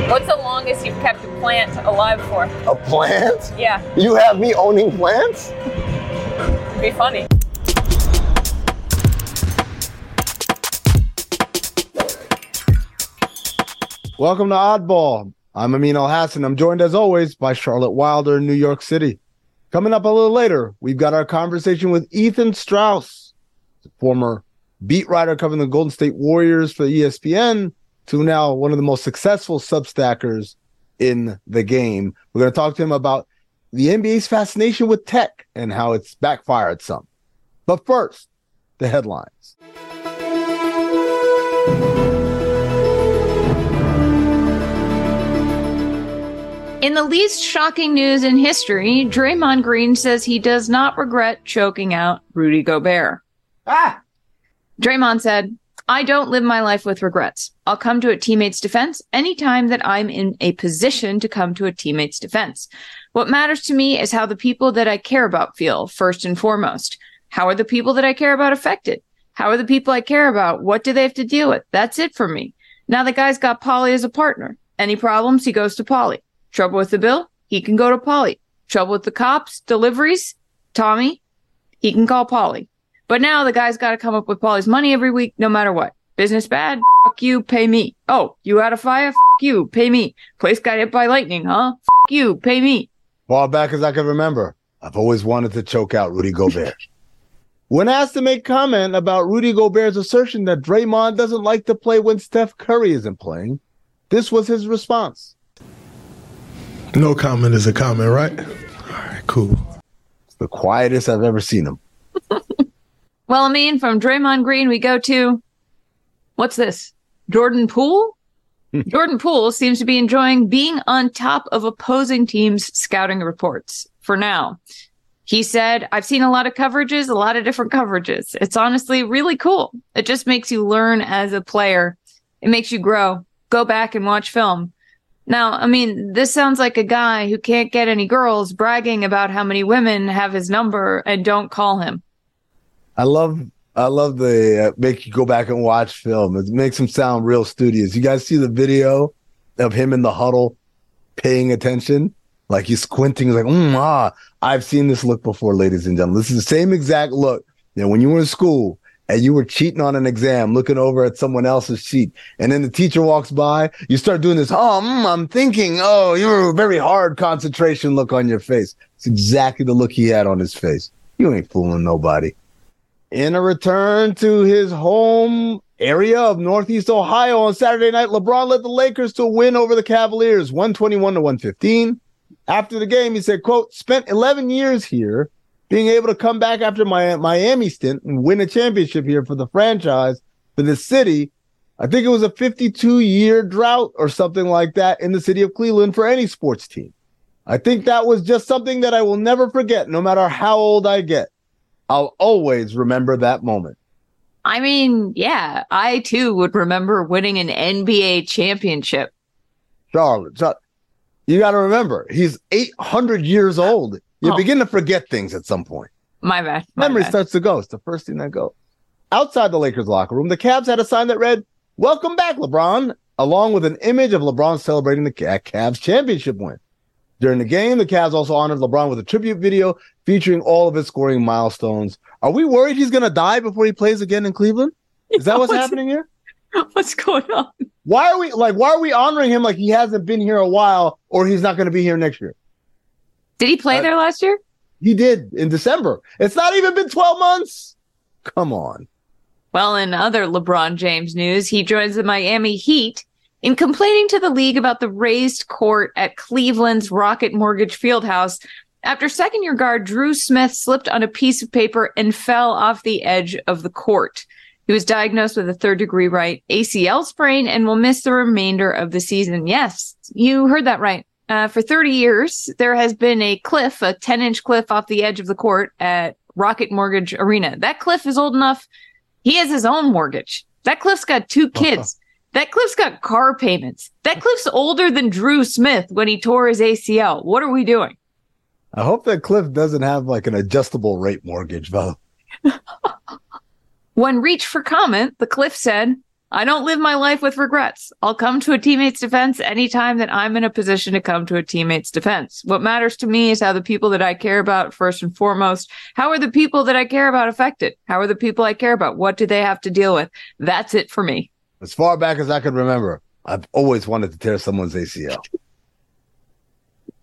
What's the longest you've kept a plant alive for? A plant? Yeah, You have me owning plants? it'd be funny. Welcome to Oddball. I'm Amin Elhassan. I'm joined as always by Charlotte Wilder in New York City. Coming up a little later, we've got our conversation with Ethan Strauss, former beat writer covering the Golden State Warriors for ESPN, to now one of the most successful substackers in the game. We're going to talk to him about the NBA's fascination with tech and how it's backfired some. But first, the headlines. In the least shocking news in history, Draymond Green says he does not regret choking out Rudy Gobert. Ah! Draymond said, I don't live my life with regrets. I'll come to a teammate's defense anytime that I'm in a position to come to a teammate's defense. What matters to me is how the people that I care about feel, first and foremost. How are the people that I care about affected? How are the people I care about? What do they have to deal with? That's it for me. Now the guy's got Paulie as a partner. Any problems, he goes to Paulie. Trouble with the bill? He can go to Paulie. Trouble with the cops, deliveries, Tommy, he can call Paulie. But now the guy's got to come up with Paulie's money every week, no matter what. Business bad? Fuck you, pay me. Oh, you had a fire? Fuck you, pay me. Place got hit by lightning, huh? Fuck you, pay me. Far back as I can remember, I've always wanted to choke out Rudy Gobert. when asked to make comment about Rudy Gobert's assertion that Draymond doesn't like to play when Steph Curry isn't playing, this was his response. No comment is a comment, right? All right, cool. It's the quietest I've ever seen him. Well, I mean, from Draymond Green, we go to what's this? Jordan Poole? Hmm. Jordan Poole seems to be enjoying being on top of opposing teams' scouting reports for now. He said, I've seen a lot of coverages, a lot of different coverages. It's honestly really cool. It just makes you learn as a player. It makes you grow. Go back and watch film. Now, I mean, this sounds like a guy who can't get any girls bragging about how many women have his number and don't call him. I love I love the uh, make you go back and watch film. It makes him sound real studious. You guys see the video of him in the huddle paying attention? Like he's squinting, he's like, mm, ah, I've seen this look before, ladies and gentlemen. This is the same exact look. You know, when you were in school and you were cheating on an exam, looking over at someone else's sheet, and then the teacher walks by, you start doing this, oh, mm, I'm thinking, oh, you're a very hard concentration look on your face. It's exactly the look he had on his face. You ain't fooling nobody. In a return to his home area of Northeast Ohio on Saturday night, LeBron led the Lakers to win over the Cavaliers, 121 to 115. After the game, he said, quote, spent 11 years here, being able to come back after my Miami stint and win a championship here for the franchise, for the city. I think it was a 52 year drought or something like that in the city of Cleveland for any sports team. I think that was just something that I will never forget, no matter how old I get. I'll always remember that moment. I mean, yeah, I too would remember winning an NBA championship. Charlotte, Char- you got to remember, he's 800 years old. You Oh. begin to forget things at some point. My bad. my Memory bad. starts to go. It's the first thing that goes. Outside the Lakers locker room, the Cavs had a sign that read, Welcome back, LeBron, along with an image of LeBron celebrating the Ca- Cavs championship win. During the game, the Cavs also honored LeBron with a tribute video featuring all of his scoring milestones. Are we worried he's going to die before he plays again in Cleveland? Is that what's, What's- happening here? What's going on? Why are we like why are we honoring him like he hasn't been here a while or he's not going to be here next year? Did he play Uh, there last year? He did in December. It's not even been 12 months. Come on. Well, in other LeBron James news, he joins the Miami Heat in complaining to the league about the raised court at Cleveland's Rocket Mortgage Fieldhouse after second year guard Dru Smith slipped on a piece of paper and fell off the edge of the court. He was diagnosed with a third degree right ACL sprain and will miss the remainder of the season. Yes, you heard that right. Uh, for 30 years, there has been a cliff, a 10 inch cliff off the edge of the court at Rocket Mortgage Arena. That cliff is old enough he has his own mortgage. That Cliff's got two kids. That Cliff's got car payments. That Cliff's older than Dru Smith when he tore his ACL. What are we doing? I hope that Cliff doesn't have like an adjustable rate mortgage, though. When reached for comment, the Cliff said, I don't live my life with regrets. I'll come to a teammate's defense anytime that I'm in a position to come to a teammate's defense. What matters to me is how the people that I care about, first and foremost, how are the people that I care about affected? How are the people I care about? What do they have to deal with? That's it for me. As far back as I can remember, I've always wanted to tear someone's ACL.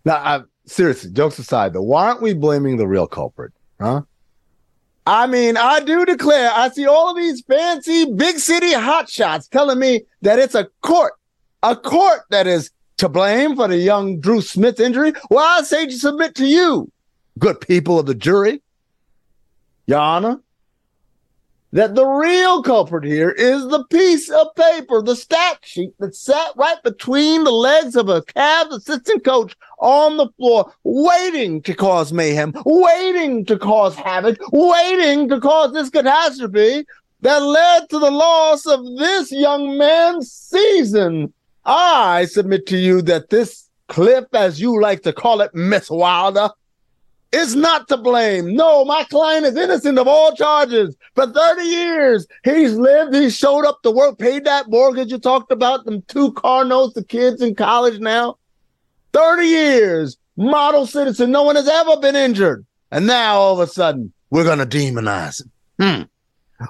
now, I, seriously, jokes aside, though, why aren't we blaming the real culprit? Huh? I mean, I do declare, I see all of these fancy big city hotshots telling me that it's a court, a court that is to blame for the young Dru Smith injury. Well, I say to submit to you, good people of the jury, Your Honor, that the real culprit here is the piece of paper, the stat sheet that sat right between the legs of a Cavs assistant coach on the floor, waiting to cause mayhem, waiting to cause havoc, waiting to cause this catastrophe that led to the loss of this young man's season. I submit to you that this clip, as you like to call it, Miss Wilder, is not to blame. No, my client is innocent of all charges. For 30 years, he's lived, he showed up to work, paid that mortgage you talked about, them two car notes, the kids in college now. 30 years, model citizen, no one has ever been injured. And now all of a sudden, we're gonna demonize him. Hmm.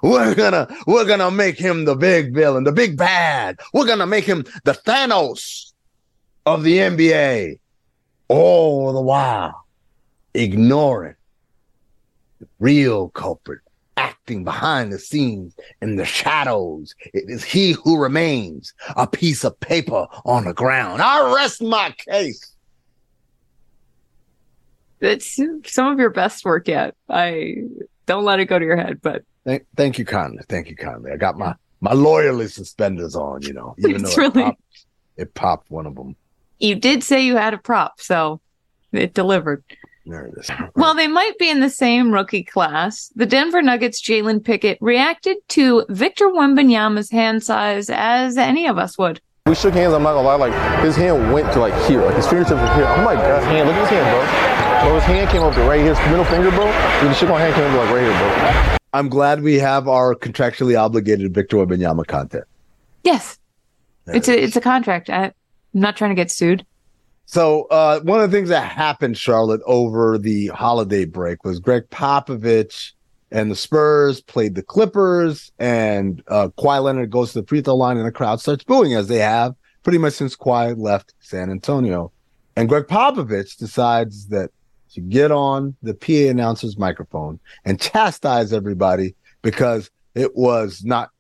We're gonna we're gonna make him the big villain, the big bad. We're gonna make him the Thanos of the NBA. All the while ignoring the real culprit acting behind the scenes in the shadows. It is he who remains a piece of paper on the ground. I rest my case. It's some of your best work yet. I don't let it go to your head, but Thank, thank you kindly. Thank you kindly. I got my my loyalty suspenders on, you know, even It's though really- it, popped, it popped one of them. you did say you had a prop, so it delivered. There it is. While they might be in the same rookie class, the Denver Nuggets' Jalen Pickett reacted to Victor Wembanyama's hand size as any of us would. We shook hands, I'm not gonna lie, like his hand went to like here, like his fingertips were here. Oh I'm like, God's hand, look at his hand, bro. Bro, his hand came up to right here, his middle finger, bro. When he shook my hand, came up to like right here, bro. I'm glad we have our contractually obligated Victor Wembanyama content. Yes, There it's it a it's a contract. I, I'm not trying to get sued. So uh, one of the things that happened, Charlotte, over the holiday break was Gregg Popovich and the Spurs played the Clippers, and uh, Kawhi Leonard goes to the free throw line, and the crowd starts booing as they have pretty much since Kawhi left San Antonio. And Gregg Popovich decides that to get on the PA announcer's microphone and chastise everybody because it was not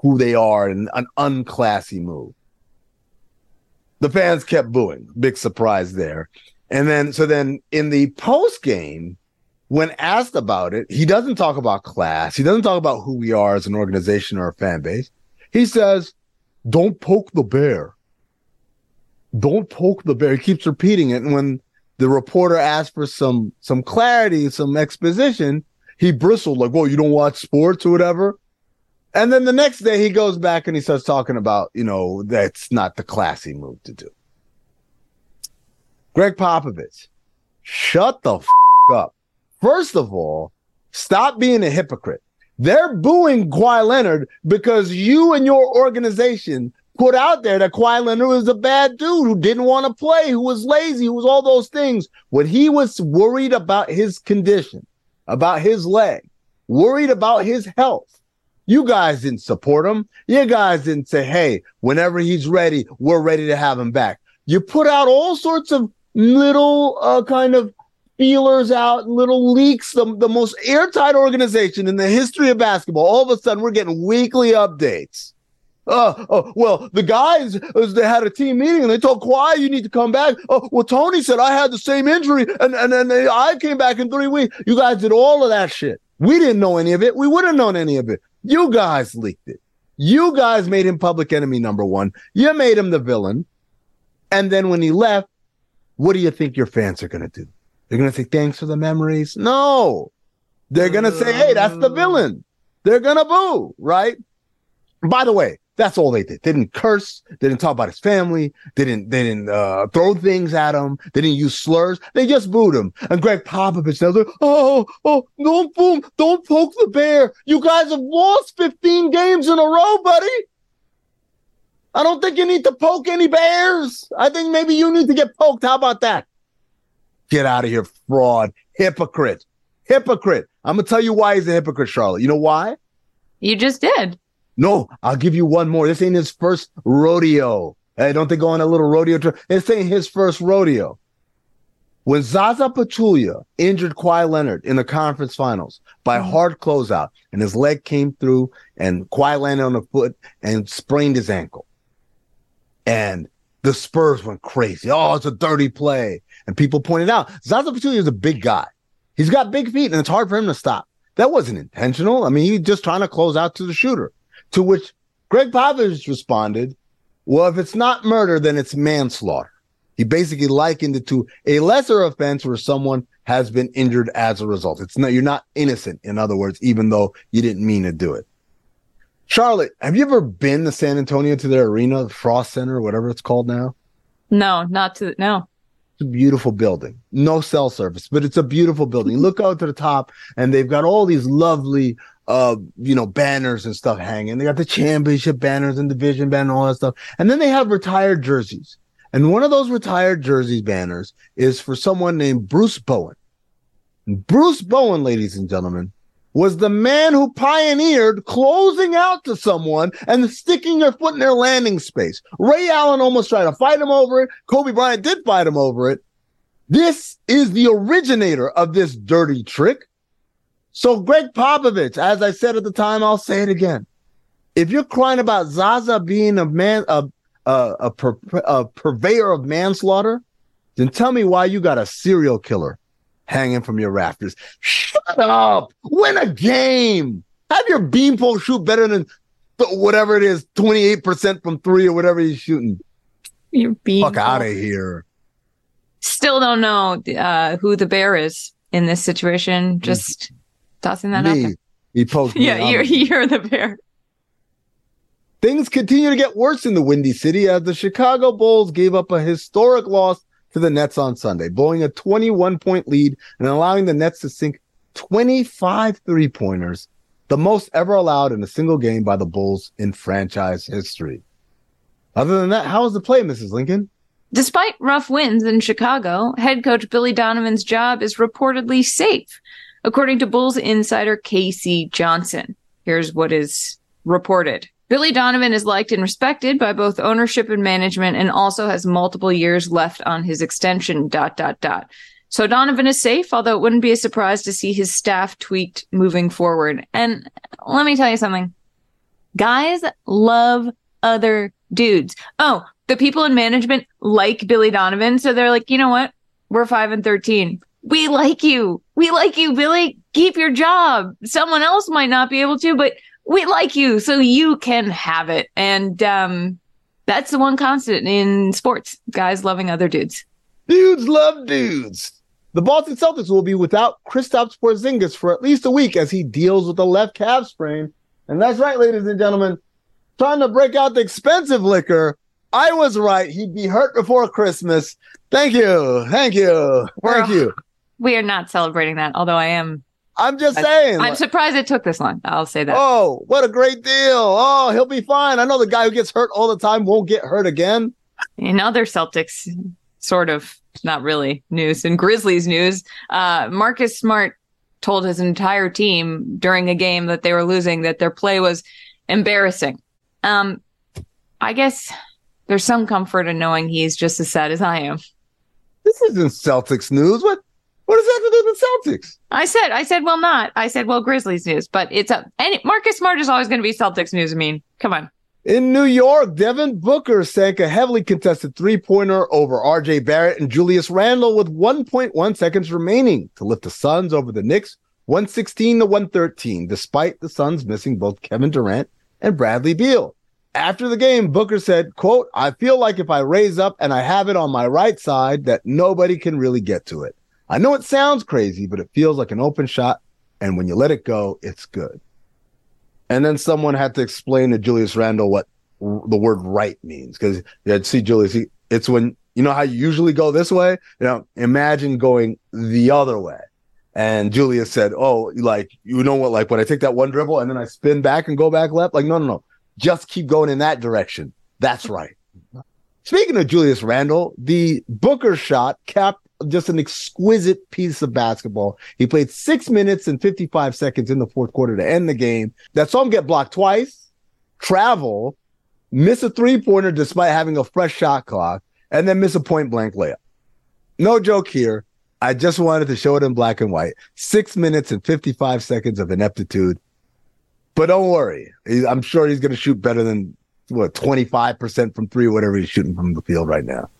who they are and an unclassy move the fans kept booing. Big surprise there. And then, so then in the post game, when asked about it, he doesn't talk about class. He doesn't talk about who we are as an organization or a fan base. He says, don't poke the bear. Don't poke the bear. He keeps repeating it. And when the reporter asked for some, some clarity, some exposition, he bristled like, well, you don't watch sports or whatever. And then the next day he goes back and he starts talking about, you know, that's not the classy move to do. Gregg Popovich, shut the f- up. First of all, stop being a hypocrite. They're booing Kawhi Leonard because you and your organization put out there that Kawhi Leonard was a bad dude who didn't want to play, who was lazy, who was all those things. When he was worried about his condition, about his leg, worried about his health, you guys didn't support him. You guys didn't say, hey, whenever he's ready, we're ready to have him back. You put out all sorts of little uh, kind of feelers out, little leaks, the, the most airtight organization in the history of basketball. All of a sudden, we're getting weekly updates. Uh, oh, well, the guys, they had a team meeting and they told Kawhi, you need to come back. Oh, well, Tony said I had the same injury and, and then I came back in three weeks. You guys did all of that shit. We didn't know any of it. We wouldn't have known any of it. You guys leaked it. You guys made him public enemy number one. You made him the villain. And then when he left, what do you think your fans are going to do? They're going to say, thanks for the memories. No, they're going to say, hey, that's the villain. They're going to boo, right? By the way, that's all they did. They didn't curse. They didn't talk about his family. They didn't. They didn't uh, throw things at him. They didn't use slurs. They just booed him. And Gregg Popovich said, "Oh, oh, don't boom, don't poke the bear. You guys have lost 15 games in a row, buddy. I don't think you need to poke any bears. I think maybe you need to get poked. How about that? Get out of here, fraud, hypocrite, hypocrite. I'm gonna tell you why he's a hypocrite, Charlotte. You know why? You just did. No, I'll give you one more. This ain't his first rodeo. Hey, don't they go on a little rodeo tour? This ain't his first rodeo. When Zaza Pachulia injured Kawhi Leonard in the conference finals by Mm-hmm. hard closeout, and his leg came through, and Kawhi landed on the foot and sprained his ankle, and the Spurs went crazy. Oh, it's a dirty play, and people pointed out Zaza Pachulia is a big guy. He's got big feet, and it's hard for him to stop. That wasn't intentional. I mean, he was just trying to close out to the shooter. To which Gregg Popovich responded, Well, if it's not murder, then it's manslaughter. He basically likened it to a lesser offense where someone has been injured as a result. It's not, you're not innocent, in other words, even though you didn't mean to do it. Charlotte, have you ever been to San Antonio to their arena, the Frost Center, whatever it's called now? No, not to no. It's a beautiful building. No cell service, but it's a beautiful building. You look out to the top and they've got all these lovely uh, you know, banners and stuff hanging. They got the championship banners and division banner and all that stuff. And then they have retired jerseys. And one of those retired jerseys banners is for someone named Bruce Bowen. Bruce Bowen, ladies and gentlemen, was the man who pioneered closing out to someone and sticking their foot in their landing space. Ray Allen almost tried to fight him over it. Kobe Bryant did fight him over it. This is the originator of this dirty trick. So Gregg Popovich, as I said at the time, I'll say it again. If you're crying about Zaza being a man, a a, a, pur- a purveyor of manslaughter, then tell me why you got a serial killer hanging from your rafters. Shut up! Win a game. Have your beanpole shoot better than th- whatever it is, twenty eight percent from three or whatever he's shooting. You're being Fuck out of here. Still don't know uh, who the bear is in this situation. Just tossing that out there. He poked me. Yeah, you're you're the bear. Things continue to get worse in the Windy City as the Chicago Bulls gave up a historic loss to the Nets on Sunday, blowing a 21 point lead and allowing the Nets to sink 25 three pointers, the most ever allowed in a single game by the Bulls in franchise history. Other than that, how was the play, Mrs. Lincoln? Despite rough wins in Chicago, head coach Billy Donovan's job is reportedly safe, according to Bulls insider K.C. Johnson. Here's what is reported. Billy Donovan is liked and respected by both ownership and management and also has multiple years left on his extension dot dot dot. So Donovan is safe, although it wouldn't be a surprise to see his staff tweaked moving forward. And let me tell you something. Guys love other dudes. Oh, the people in management like Billy Donovan. So they're like, you know what? We're five and 13. We like you. We like you, Billy. Keep your job. Someone else might not be able to, but we like you. So you can have it. And, um, that's the one constant in sports guys loving other dudes. Dudes love dudes. The Boston Celtics will be without Kristaps Porzingis for at least a week as he deals with a left calf sprain. And that's right, ladies and gentlemen. Trying to break out the expensive liquor. I was right. He'd be hurt before Christmas. Thank you. Thank you. Thank you. We are not celebrating that, although I am I'm just saying. I'm surprised it took this long. I'll say that. oh, what a great deal. Oh, he'll be fine. I know the guy who gets hurt all the time won't get hurt again. In other Celtics, sort of, not really news. In Grizzlies news, uh, Marcus Smart told his entire team during a game that they were losing that their play was embarrassing. Um, I guess there's some comfort in knowing he's just as sad as I am. This isn't Celtics news. What what does that have to do with the Celtics? I said, I said, well, not. I said, well, Grizzlies news, but it's a and Marcus Smart is always going to be Celtics news. I mean, come on. In New York, Devin Booker sank a heavily contested three pointer over RJ Barrett and Julius Randle with 1.1 seconds remaining to lift the Suns over the Knicks 116 to 113, despite the Suns missing both Kevin Durant and Bradley Beal. After the game, Booker said, quote, I feel like if I raise up and I have it on my right side, that nobody can really get to it. I know it sounds crazy, but it feels like an open shot. And when you let it go, it's good. And then someone had to explain to Julius Randle what r- the word right means. Cause yeah, see Julius, he, it's when, you know how you usually go this way? You know, imagine going the other way. And Julius said, Oh, like, you know what? Like when I take that one dribble and then I spin back and go back left, like, no, no, no, just keep going in that direction. That's right. Speaking of Julius Randle, the Booker shot capped just an exquisite piece of basketball. He played six minutes and 55 seconds in the fourth quarter to end the game. That saw him get blocked twice, travel, miss a three pointer despite having a fresh shot clock, and then miss a point blank layup. No joke here. I just wanted to show it in black and white. Six minutes and 55 seconds of ineptitude. But don't worry. I'm sure he's going to shoot better than what 25% from three, whatever he's shooting from the field right now.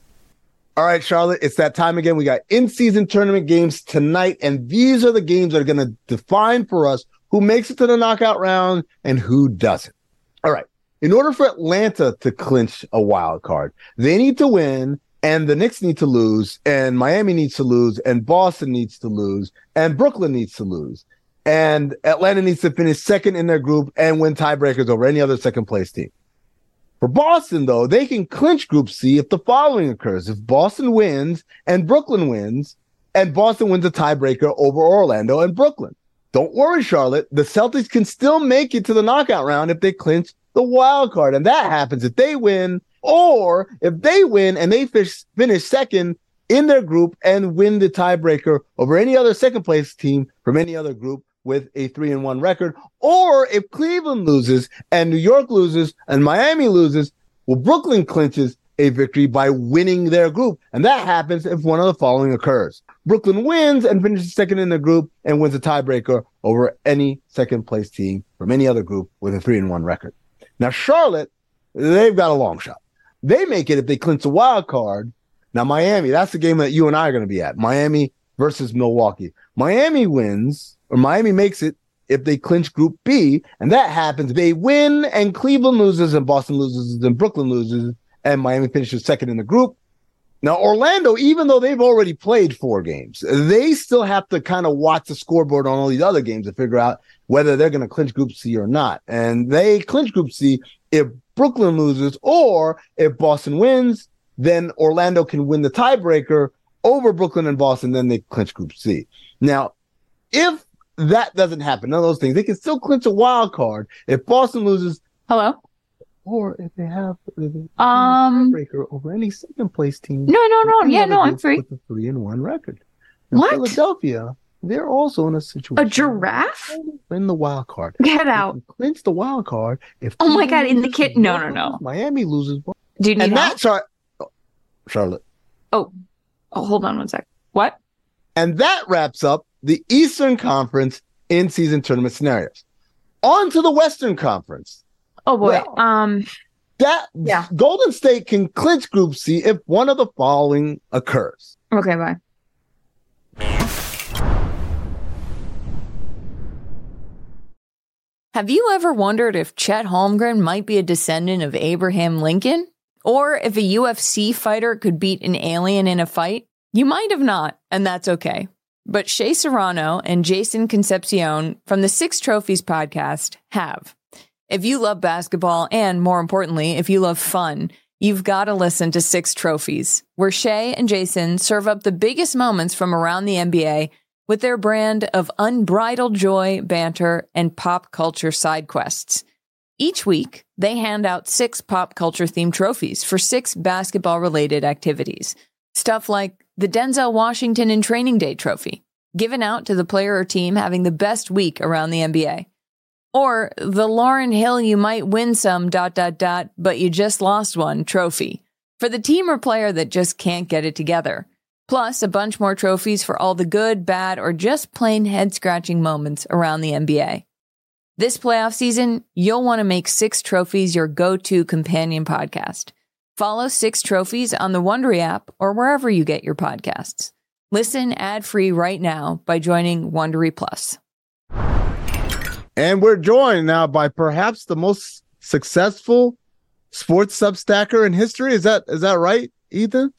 All right, Charlotte, it's that time again. We got in season tournament games tonight, and these are the games that are going to define for us who makes it to the knockout round and who doesn't. All right. In order for Atlanta to clinch a wild card, they need to win, and the Knicks need to lose, and Miami needs to lose, and Boston needs to lose, and Brooklyn needs to lose. And Atlanta needs to finish second in their group and win tiebreakers over any other second place team. For Boston, though, they can clinch Group C if the following occurs. If Boston wins and Brooklyn wins, and Boston wins a tiebreaker over Orlando and Brooklyn. Don't worry, Charlotte. The Celtics can still make it to the knockout round if they clinch the wild card. And that happens if they win, or if they win and they fish, finish second in their group and win the tiebreaker over any other second place team from any other group with a three and one record, or if Cleveland loses and New York loses and Miami loses, well, Brooklyn clinches a victory by winning their group. And that happens if one of the following occurs. Brooklyn wins and finishes second in the group and wins a tiebreaker over any second place team from any other group with a three and one record. Now, Charlotte, they've got a long shot. They make it if they clinch a wild card. Now, Miami, that's the game that you and I are going to be at. Miami versus Milwaukee. Miami wins or Miami makes it if they clinch Group B, and that happens. They win, and Cleveland loses, and Boston loses, and Brooklyn loses, and Miami finishes second in the group. Now, Orlando, even though they've already played four games, they still have to kind of watch the scoreboard on all these other games to figure out whether they're going to clinch Group C or not. And they clinch Group C if Brooklyn loses or if Boston wins, then Orlando can win the tiebreaker over Brooklyn and Boston, then they clinch Group C. Now, if that doesn't happen, none of those things, they can still clinch a wild card if Boston loses Hello. or if they have the Um, tiebreaker over any second place team. No, no, no. Yeah, no, I'm free. With a three and one record. Now, What? Philadelphia, they're also in a situation. A giraffe? Win the wild card. Get out. clinch the wild card if. Oh my God, in the kit- no, no, no. Miami loses. Do you need And help? that chart, Charlotte. Oh, oh, hold on one sec. What? And that wraps up the Eastern Conference in season tournament scenarios. On to the Western Conference. Oh boy. Well- um. That Yeah. Golden State can clinch Group C if one of the following occurs. Okay. Bye. Have you ever wondered if Chet Holmgren might be a descendant of Abraham Lincoln? Or if a UFC fighter could beat an alien in a fight? You might have not, and that's okay. But Shea Serrano and Jason Concepcion from the Six Trophies podcast have. If you love basketball and, more importantly, if you love fun, you've got to listen to Six Trophies, where Shea and Jason serve up the biggest moments from around the NBA with their brand of unbridled joy, banter, and pop culture side quests. Each week, they hand out six pop culture themed trophies for six basketball related activities. Stuff like the Denzel Washington in Training Day trophy, given out to the player or team having the best week around the NBA. Or the Lauryn Hill you might win some dot dot dot, but you just lost one trophy for the team or player that just can't get it together. Plus, a bunch more trophies for all the good, bad, or just plain head scratching moments around the NBA. This playoff season, you'll want to make Six Trophies your go to companion podcast. Follow Six Trophies on the Wondery app or wherever you get your podcasts. Listen ad free right now by joining Wondery Plus. And we're joined now by perhaps the most successful sports substacker in history. Is that is that right, Ethan?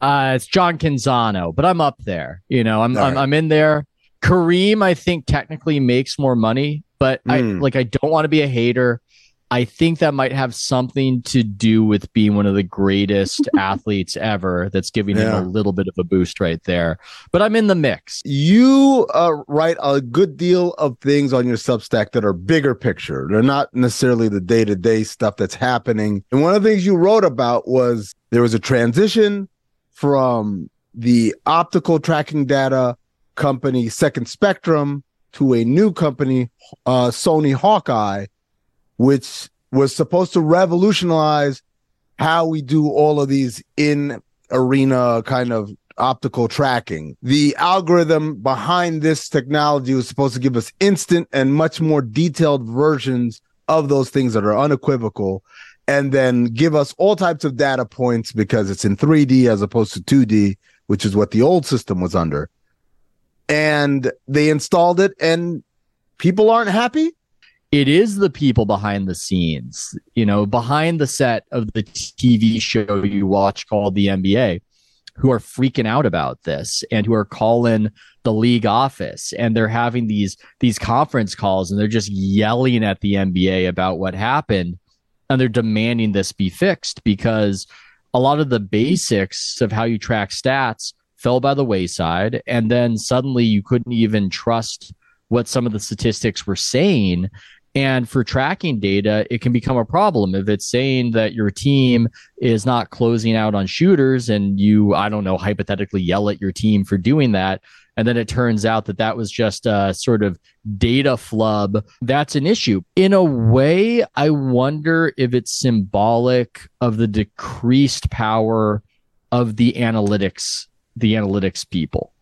Uh, it's John Canzano, but I'm up there. You know, I'm I'm, right. I'm in there. Kareem, I think technically makes more money, but I Mm. like I don't want to be a hater. I think that might have something to do with being one of the greatest athletes ever. That's giving Yeah. him a little bit of a boost right there. But I'm in the mix. You uh, write a good deal of things on your Substack that are bigger picture. They're not necessarily the day to day stuff that's happening. And one of the things you wrote about was there was a transition from the optical tracking data company Second Spectrum to a new company, uh, Sony Hawkeye, which was supposed to revolutionize how we do all of these in arena kind of optical tracking. The algorithm behind this technology was supposed to give us instant and much more detailed versions of those things that are unequivocal and then give us all types of data points because it's in 3D as opposed to 2D, which is what the old system was under. And they installed it and people aren't happy. it is the people behind the scenes, you know, behind the set of the TV show you watch called the NBA, who are freaking out about this and who are calling the league office and they're having these these conference calls and they're just yelling at the NBA about what happened and they're demanding this be fixed because a lot of the basics of how you track stats fell by the wayside and then suddenly you couldn't even trust what some of the statistics were saying and for tracking data, it can become a problem if it's saying that your team is not closing out on shooters and you, I don't know, hypothetically yell at your team for doing that. And then it turns out that that was just a sort of data flub. That's an issue. In a way, I wonder if it's symbolic of the decreased power of the analytics, the analytics people.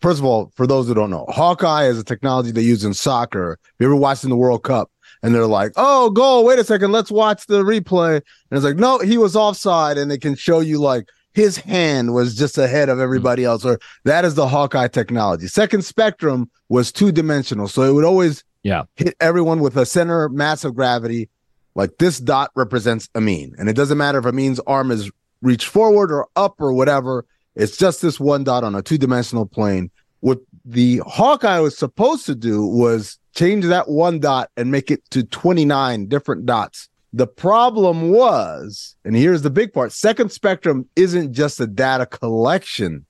First of all, for those who don't know, Hawkeye is a technology they use in soccer. If You ever watched in the World Cup and they're like, oh, goal, wait a second, let's watch the replay. And it's like, no, he was offside. And they can show you like his hand was just ahead of everybody else. Or that is the Hawkeye technology. Second spectrum was two dimensional. So it would always Yeah. hit everyone with a center mass of gravity. Like this dot represents Amin. And it doesn't matter if Amin's arm is reached forward or up or whatever. It's just this one dot on a two dimensional plane. What the Hawkeye was supposed to do was change that one dot and make it to 29 different dots. The problem was, and here's the big part Second Spectrum isn't just a data collection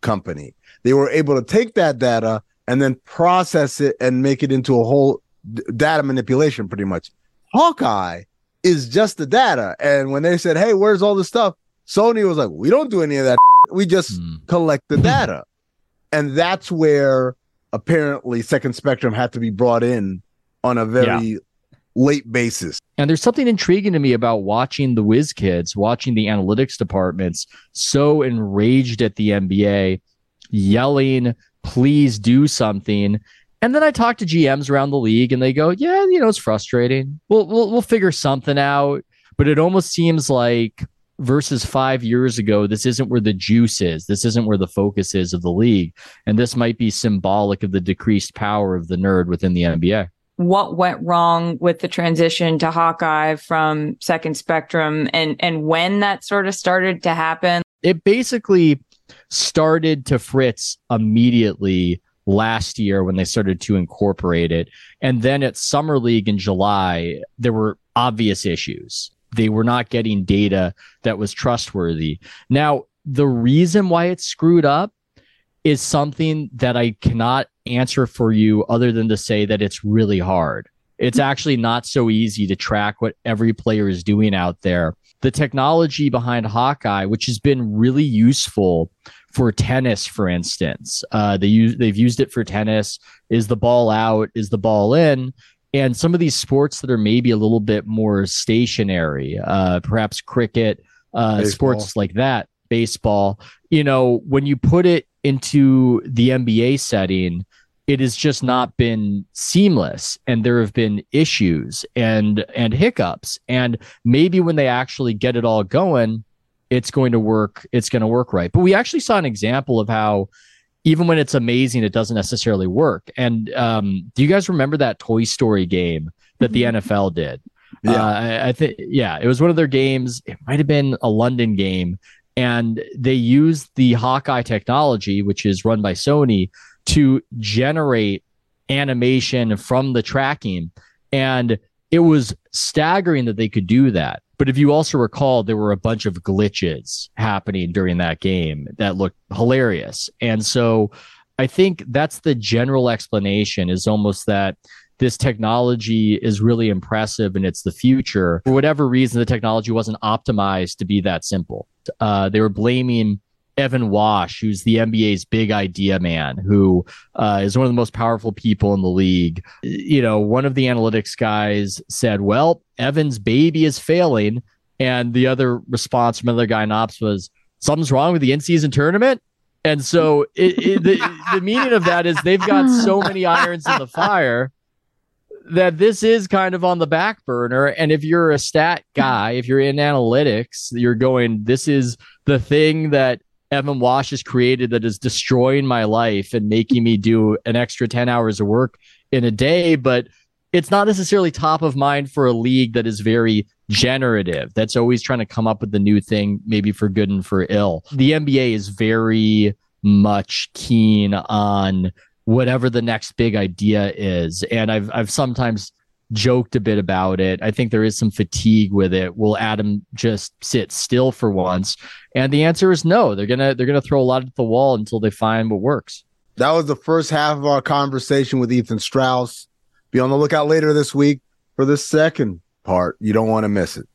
company. They were able to take that data and then process it and make it into a whole d- data manipulation, pretty much. Hawkeye is just the data. And when they said, Hey, where's all this stuff? Sony was like, We don't do any of that. We just hmm. collect the data. and that's where apparently Second Spectrum had to be brought in on a very late basis. And there's something intriguing to me about watching the whiz kids, watching the analytics departments so enraged at the NBA, yelling, please do something. And then I talk to GMs around the league and they go, Yeah, you know, it's frustrating. We'll we'll we'll figure something out. But it almost seems like versus five years ago, this isn't where the juice is. This isn't where the focus is of the league. And this might be symbolic of the decreased power of the nerd within the NBA. what went wrong with the transition to Hawkeye from Second Spectrum and and when that sort of started to happen. it basically started to fritz immediately last year when they started to incorporate it. And then at Summer League in July, there were obvious issues. They were not getting data that was trustworthy. Now, the reason why it's screwed up is something that I cannot answer for you other than to say that it's really hard. It's actually not so easy to track what every player is doing out there. The technology behind Hawkeye, which has been really useful for tennis, for instance, uh, they use they've used it for tennis. Is the ball out? Is the ball in? And some of these sports that are maybe a little bit more stationary, uh, perhaps cricket, uh, sports like that, baseball. You know, when you put it into the NBA setting, it has just not been seamless and there have been issues and and hiccups and maybe when they actually get it all going it's going to work it's going to work right but we actually saw an example of how even when it's amazing it doesn't necessarily work. And um, do you guys remember that toy story game that the nfl did? Yeah. Uh, I, I think yeah it was one of their games. It might have been a london game. And they used the hawkeye technology which is run by sony to generate animation from the tracking. And it was staggering that they could do that. But if you also recall, there were a bunch of glitches happening during that game that looked hilarious. And so I think that's the general explanation is almost that this technology is really impressive and it's the future. For whatever reason, the technology wasn't optimized to be that simple. Uh, they were blaming Evan Wasch, who's the NBA's big idea man, who uh, is one of the most powerful people in the league. You know, one of the analytics guys said, "Well, Evan's baby is failing," and the other response from another guy in ops was, "Something's wrong with the in-season tournament." And so, it, it, the, the meaning of that is they've got so many irons in the fire that this is kind of on the back burner. And if you're a stat guy, if you're in analytics, you're going, this is the thing that Evan Wasch has created that is destroying my life and making me do an extra 10 hours of work in a day. But it's not necessarily top of mind for a league that is very generative, that's always trying to come up with the new thing, maybe for good and for ill. The NBA is very much keen on whatever the next big idea is. And I've I've sometimes joked a bit about it. I think there is some fatigue with it. Will Adam just sit still for once? And the answer is no. They're gonna they're gonna throw a lot at the wall until they find what works. That was the first half of our conversation with Ethan Strauss. Be on the lookout later this week for the second part. You don't want to miss it.